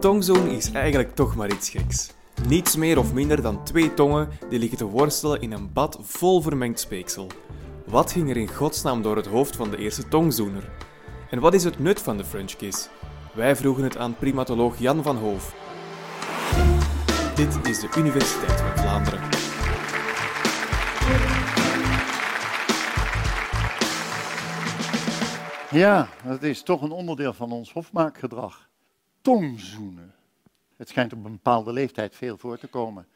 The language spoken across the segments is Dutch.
tongzoen is eigenlijk toch maar iets geks. Niets meer of minder dan twee tongen die liggen te worstelen in een bad vol vermengd speeksel. Wat ging er in godsnaam door het hoofd van de eerste tongzoener? En wat is het nut van de French kiss? Wij vroegen het aan primatoloog Jan van Hoof. Dit is de Universiteit van Vlaanderen. Ja, dat is toch een onderdeel van ons hofmaakgedrag. Tongzoenen. Het schijnt op een bepaalde leeftijd veel voor te komen.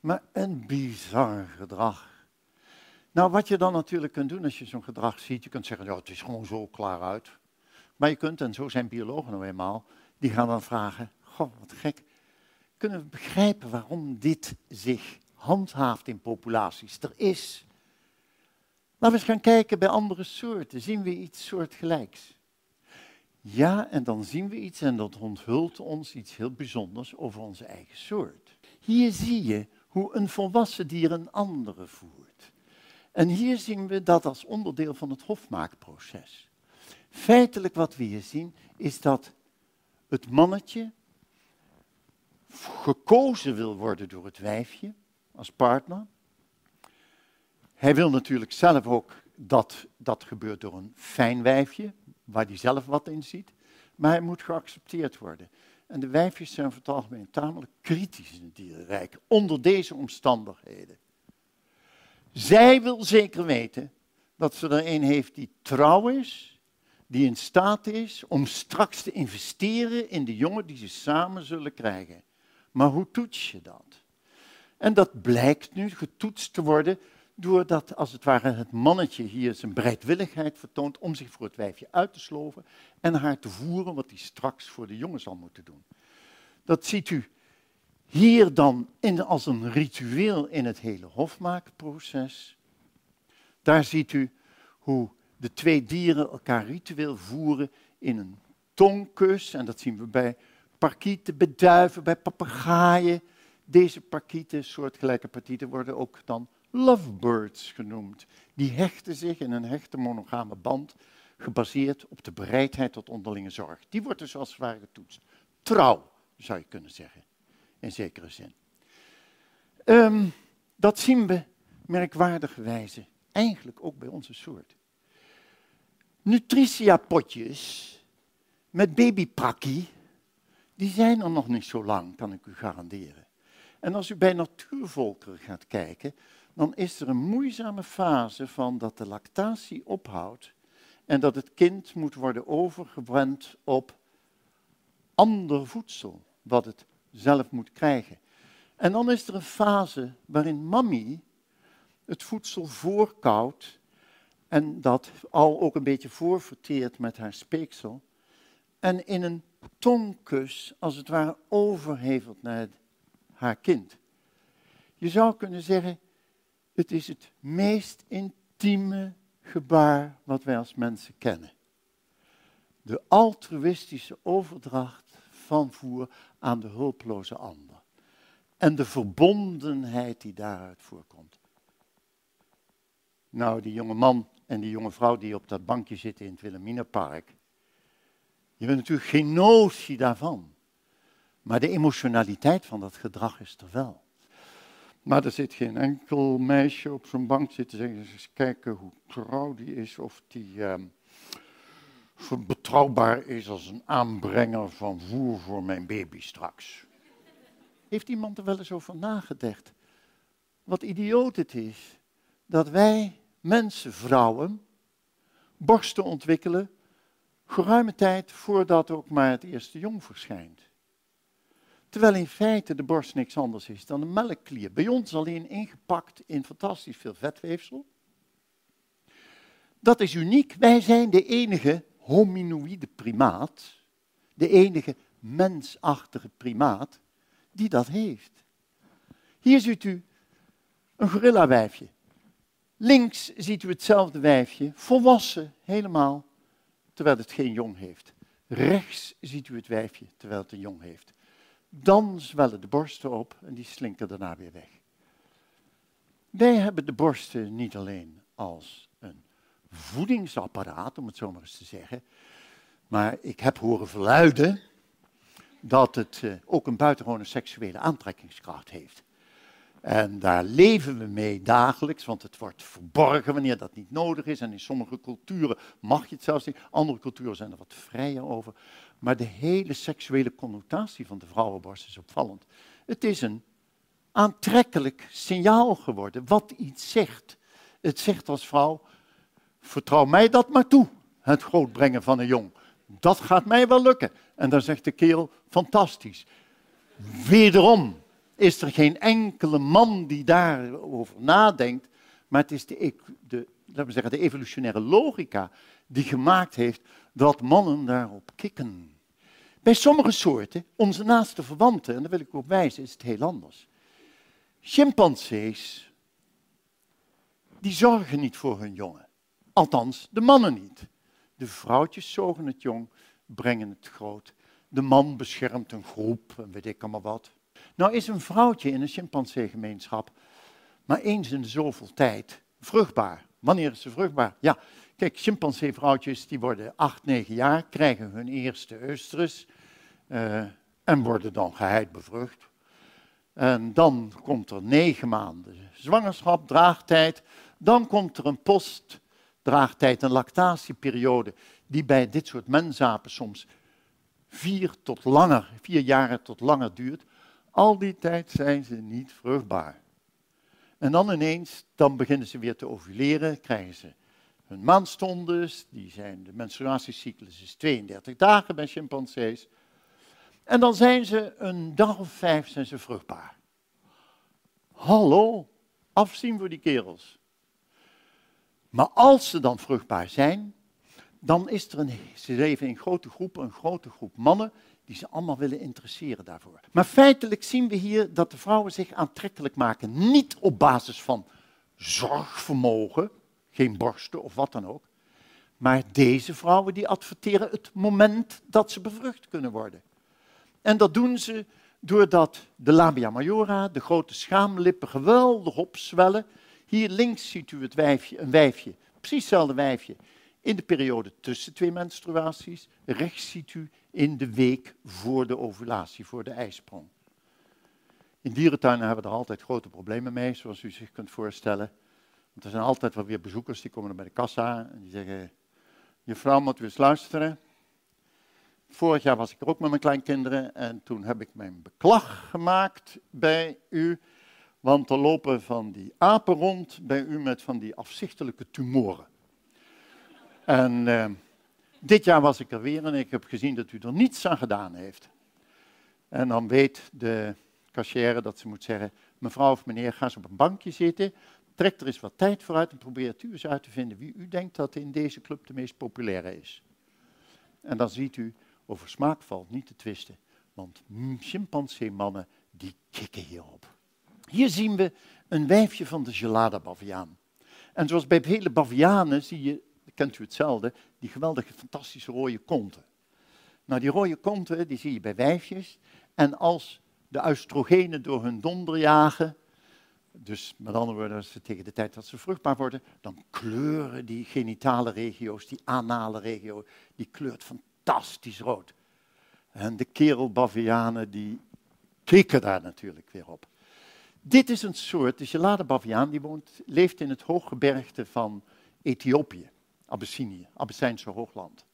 Maar een bizar gedrag. Nou, wat je dan natuurlijk kunt doen als je zo'n gedrag ziet, je kunt zeggen, ja, het is gewoon zo klaar uit. Maar je kunt, en zo zijn biologen nou eenmaal, die gaan dan vragen, goh, wat gek, kunnen we begrijpen waarom dit zich handhaaft in populaties? Er is. Laten we eens gaan kijken bij andere soorten. Zien we iets soortgelijks? Ja, en dan zien we iets en dat onthult ons iets heel bijzonders over onze eigen soort. Hier zie je hoe een volwassen dier een andere voert. En hier zien we dat als onderdeel van het hofmaakproces. Feitelijk wat we hier zien is dat het mannetje gekozen wil worden door het wijfje als partner. Hij wil natuurlijk zelf ook dat dat gebeurt door een fijn wijfje, waar hij zelf wat in ziet. Maar hij moet geaccepteerd worden. En de wijfjes zijn voor het algemeen tamelijk kritisch in het dierenrijk, onder deze omstandigheden. Zij wil zeker weten dat ze er een heeft die trouw is, die in staat is om straks te investeren in de jongen die ze samen zullen krijgen. Maar hoe toets je dat? En dat blijkt nu getoetst te worden doordat als het ware het mannetje hier zijn bereidwilligheid vertoont om zich voor het wijfje uit te sloven en haar te voeren wat hij straks voor de jongen zal moeten doen. Dat ziet u hier dan in, als een ritueel in het hele hofmaakproces. Daar ziet u hoe de twee dieren elkaar ritueel voeren in een tongkus. En dat zien we bij parkieten, bij duiven, bij papegaaien. Deze parkieten, soortgelijke partieten, worden ook dan lovebirds genoemd. Die hechten zich in een hechte monogame band, gebaseerd op de bereidheid tot onderlinge zorg. Die wordt dus als het ware getoetst. Trouw, zou je kunnen zeggen, in zekere zin. Um, dat zien we merkwaardigerwijze eigenlijk ook bij onze soort. Nutritia-potjes met babyprakkie, die zijn er nog niet zo lang, kan ik u garanderen. En als u bij natuurvolkeren gaat kijken, dan is er een moeizame fase van dat de lactatie ophoudt en dat het kind moet worden overgebrand op ander voedsel, wat het zelf moet krijgen. En dan is er een fase waarin mammy het voedsel voorkoudt en dat al ook een beetje voorverteert met haar speeksel en in een tongkus als het ware overhevelt naar haar kind. Je zou kunnen zeggen, het is het meest intieme gebaar wat wij als mensen kennen. De altruïstische overdracht van voer aan de hulpeloze ander. En de verbondenheid die daaruit voorkomt. Nou, die jonge man en die jonge vrouw die op dat bankje zitten in het Wilhelminapark. Je hebt natuurlijk geen notie daarvan. Maar de emotionaliteit van dat gedrag is er wel. Maar er zit geen enkel meisje op zo'n bank zitten zeggen, eens kijken hoe trouw die is, of die uh, betrouwbaar is als een aanbrenger van voer voor mijn baby straks. Heeft iemand er wel eens over nagedacht? Wat idioot het is dat wij mensen, vrouwen, borsten ontwikkelen geruime tijd voordat ook maar het eerste jong verschijnt. Terwijl in feite de borst niks anders is dan een melkklier. Bij ons alleen ingepakt in fantastisch veel vetweefsel. Dat is uniek. Wij zijn de enige hominoïde primaat, de enige mensachtige primaat die dat heeft. Hier ziet u een gorillawijfje. Links ziet u hetzelfde wijfje, volwassen helemaal, terwijl het geen jong heeft. Rechts ziet u het wijfje, terwijl het een jong heeft. Dan zwellen de borsten op en die slinken daarna weer weg. Wij hebben de borsten niet alleen als een voedingsapparaat, om het zo maar eens te zeggen, maar ik heb horen verluiden dat het eh, ook een buitengewone seksuele aantrekkingskracht heeft. En daar leven we mee dagelijks, want het wordt verborgen wanneer dat niet nodig is. En in sommige culturen mag je het zelfs niet. Andere culturen zijn er wat vrijer over. Maar de hele seksuele connotatie van de vrouwenborst is opvallend. Het is een aantrekkelijk signaal geworden, wat iets zegt. Het zegt als vrouw, vertrouw mij dat maar toe, het grootbrengen van een jong. Dat gaat mij wel lukken. En dan zegt de kerel, fantastisch. Wederom is er geen enkele man die daarover nadenkt, maar het is de, de, laten we zeggen, de evolutionaire logica die gemaakt heeft dat mannen daarop kikken. Bij sommige soorten, onze naaste verwanten, en daar wil ik op wijzen, is het heel anders. Chimpansees, die zorgen niet voor hun jongen. Althans, de mannen niet. De vrouwtjes zogen het jong, brengen het groot. De man beschermt een groep en weet ik allemaal wat. Nou is een vrouwtje in een chimpansee-gemeenschap maar eens in zoveel tijd vruchtbaar. Wanneer is ze vruchtbaar? Ja, kijk, chimpansee-vrouwtjes die worden 8, 9 jaar, krijgen hun eerste oestrus uh, en worden dan geheid bevrucht. En dan komt er negen maanden zwangerschap, draagtijd. Dan komt er een postdraagtijd, een lactatieperiode, die bij dit soort mensapen soms vier tot langer, vier jaren tot langer duurt. Al die tijd zijn ze niet vruchtbaar. En dan ineens, dan beginnen ze weer te ovuleren, krijgen ze hun maandstondes, die zijn, de menstruatiecyclus is 32 dagen bij chimpansees. En dan zijn ze een dag of vijf zijn ze vruchtbaar. Hallo, afzien voor die kerels. Maar als ze dan vruchtbaar zijn, dan is er een, ze leven in grote groepen, een grote groep mannen die ze allemaal willen interesseren daarvoor. Maar feitelijk zien we hier dat de vrouwen zich aantrekkelijk maken, niet op basis van zorgvermogen, geen borsten of wat dan ook, maar deze vrouwen die adverteren het moment dat ze bevrucht kunnen worden. En dat doen ze doordat de labia majora, de grote schaamlippen, geweldig opzwellen. Hier links ziet u het wijfje, een wijfje, precies hetzelfde wijfje, in de periode tussen twee menstruaties. Rechts ziet u in de week voor de ovulatie, voor de ijsprong. In dierentuinen hebben we er altijd grote problemen mee, zoals u zich kunt voorstellen. Er zijn altijd wel weer bezoekers die komen bij de kassa en die zeggen: Je vrouw moet u eens luisteren. Vorig jaar was ik er ook met mijn kleinkinderen en toen heb ik mijn beklag gemaakt bij u. Want er lopen van die apen rond bij u met van die afzichtelijke tumoren. En uh, dit jaar was ik er weer en ik heb gezien dat u er niets aan gedaan heeft. En dan weet de cashier dat ze moet zeggen, mevrouw of meneer, ga eens op een bankje zitten, trek er eens wat tijd vooruit en probeert u eens uit te vinden wie u denkt dat in deze club de meest populaire is. En dan ziet u, over smaak valt niet te twisten, want chimpansee-mannen die kikken hierop. Hier zien we een wijfje van de gelada-baviaan. En zoals bij vele bavianen zie je kent u hetzelfde, die geweldige, fantastische rode konten. Nou, die rode konten, die zie je bij wijfjes. En als de oestrogenen door hun donder jagen, dus met andere woorden, als ze tegen de tijd dat ze vruchtbaar worden, dan kleuren die genitale regio's, die anale regio, die kleurt fantastisch rood. En de kerelbavianen, die kikken daar natuurlijk weer op. Dit is een soort, de gelade baviaan, die woont, leeft in het hooggebergte van Ethiopië. Abyssinië, Abyssijnse hoogland.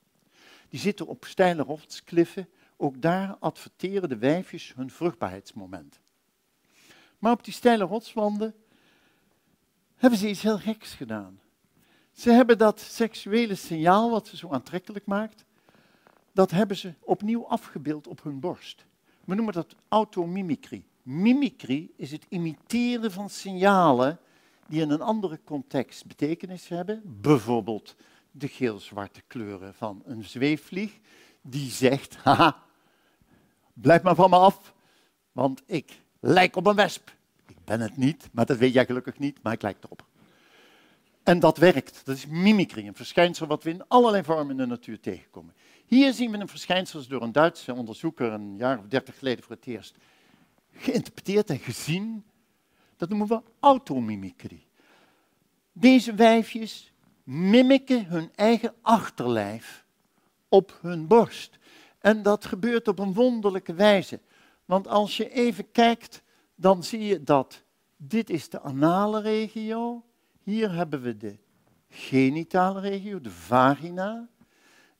Die zitten op steile rotskliffen. Ook daar adverteren de wijfjes hun vruchtbaarheidsmoment. Maar op die steile rotswanden hebben ze iets heel geks gedaan. Ze hebben dat seksuele signaal wat ze zo aantrekkelijk maakt, dat hebben ze opnieuw afgebeeld op hun borst. We noemen dat automimicry. Mimicry is het imiteren van signalen die in een andere context betekenis hebben. Bijvoorbeeld de geel-zwarte kleuren van een zweefvlieg, die zegt, haha, blijf maar van me af, want ik lijk op een wesp. Ik ben het niet, maar dat weet jij gelukkig niet, maar ik lijk erop. En dat werkt. Dat is mimicry, een verschijnsel wat we in allerlei vormen in de natuur tegenkomen. Hier zien we een verschijnsel door een Duitse onderzoeker een jaar of dertig geleden voor het eerst geïnterpreteerd en gezien dat noemen we automimicry. Deze wijfjes mimiken hun eigen achterlijf op hun borst. En dat gebeurt op een wonderlijke wijze. Want als je even kijkt, dan zie je dat dit is de anale regio. Hier hebben we de genitale regio, de vagina.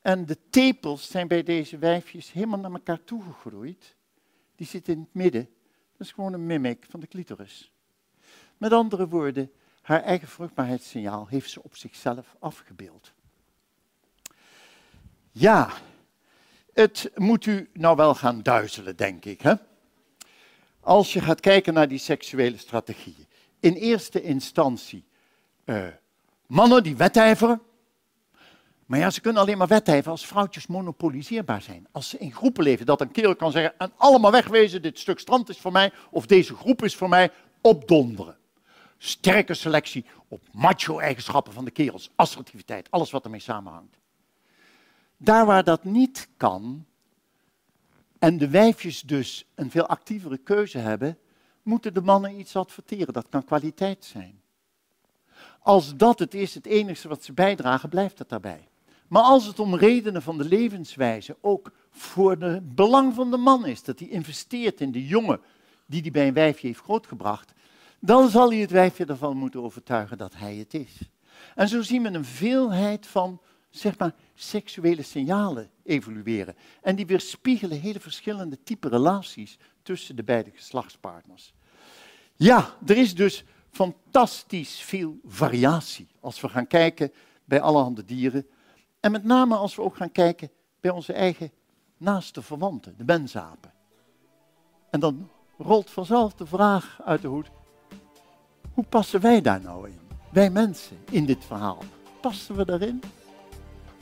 En de tepels zijn bij deze wijfjes helemaal naar elkaar toegegroeid. Die zitten in het midden. Dat is gewoon een mimic van de clitoris. Met andere woorden, haar eigen vruchtbaarheidssignaal heeft ze op zichzelf afgebeeld. Ja, het moet u nou wel gaan duizelen, denk ik. Hè? Als je gaat kijken naar die seksuele strategieën. In eerste instantie uh, mannen die wedijveren. Maar ja, ze kunnen alleen maar wedijveren als vrouwtjes monopoliseerbaar zijn. Als ze in groepen leven, dat een kerel kan zeggen, en allemaal wegwezen, dit stuk strand is voor mij, of deze groep is voor mij, opdonderen. Sterke selectie op macho-eigenschappen van de kerels, assertiviteit, alles wat ermee samenhangt. Daar waar dat niet kan, en de wijfjes dus een veel actievere keuze hebben, moeten de mannen iets adverteren. Dat kan kwaliteit zijn. Als dat het is, het enige wat ze bijdragen, blijft het daarbij. Maar als het om redenen van de levenswijze ook voor het belang van de man is, dat hij investeert in de jongen die hij bij een wijfje heeft grootgebracht, dan zal hij het wijfje ervan moeten overtuigen dat hij het is. En zo zien we een veelheid van, zeg maar, seksuele signalen evolueren. En die weerspiegelen hele verschillende type relaties tussen de beide geslachtspartners. Ja, er is dus fantastisch veel variatie als we gaan kijken bij allerhande dieren. En met name als we ook gaan kijken bij onze eigen naaste verwanten, de mensapen. En dan rolt vanzelf de vraag uit de hoed, hoe passen wij daar nou in? Wij mensen in dit verhaal. Passen we daarin?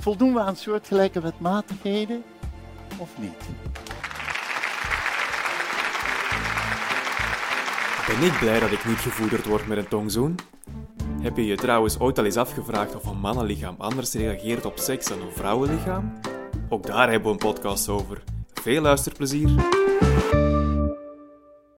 Voldoen we aan soortgelijke wetmatigheden of niet? Ben ik blij dat ik niet gevoederd word met een tongzoen? Heb je je trouwens ooit al eens afgevraagd of een mannenlichaam anders reageert op seks dan een vrouwenlichaam? Ook daar hebben we een podcast over. Veel luisterplezier!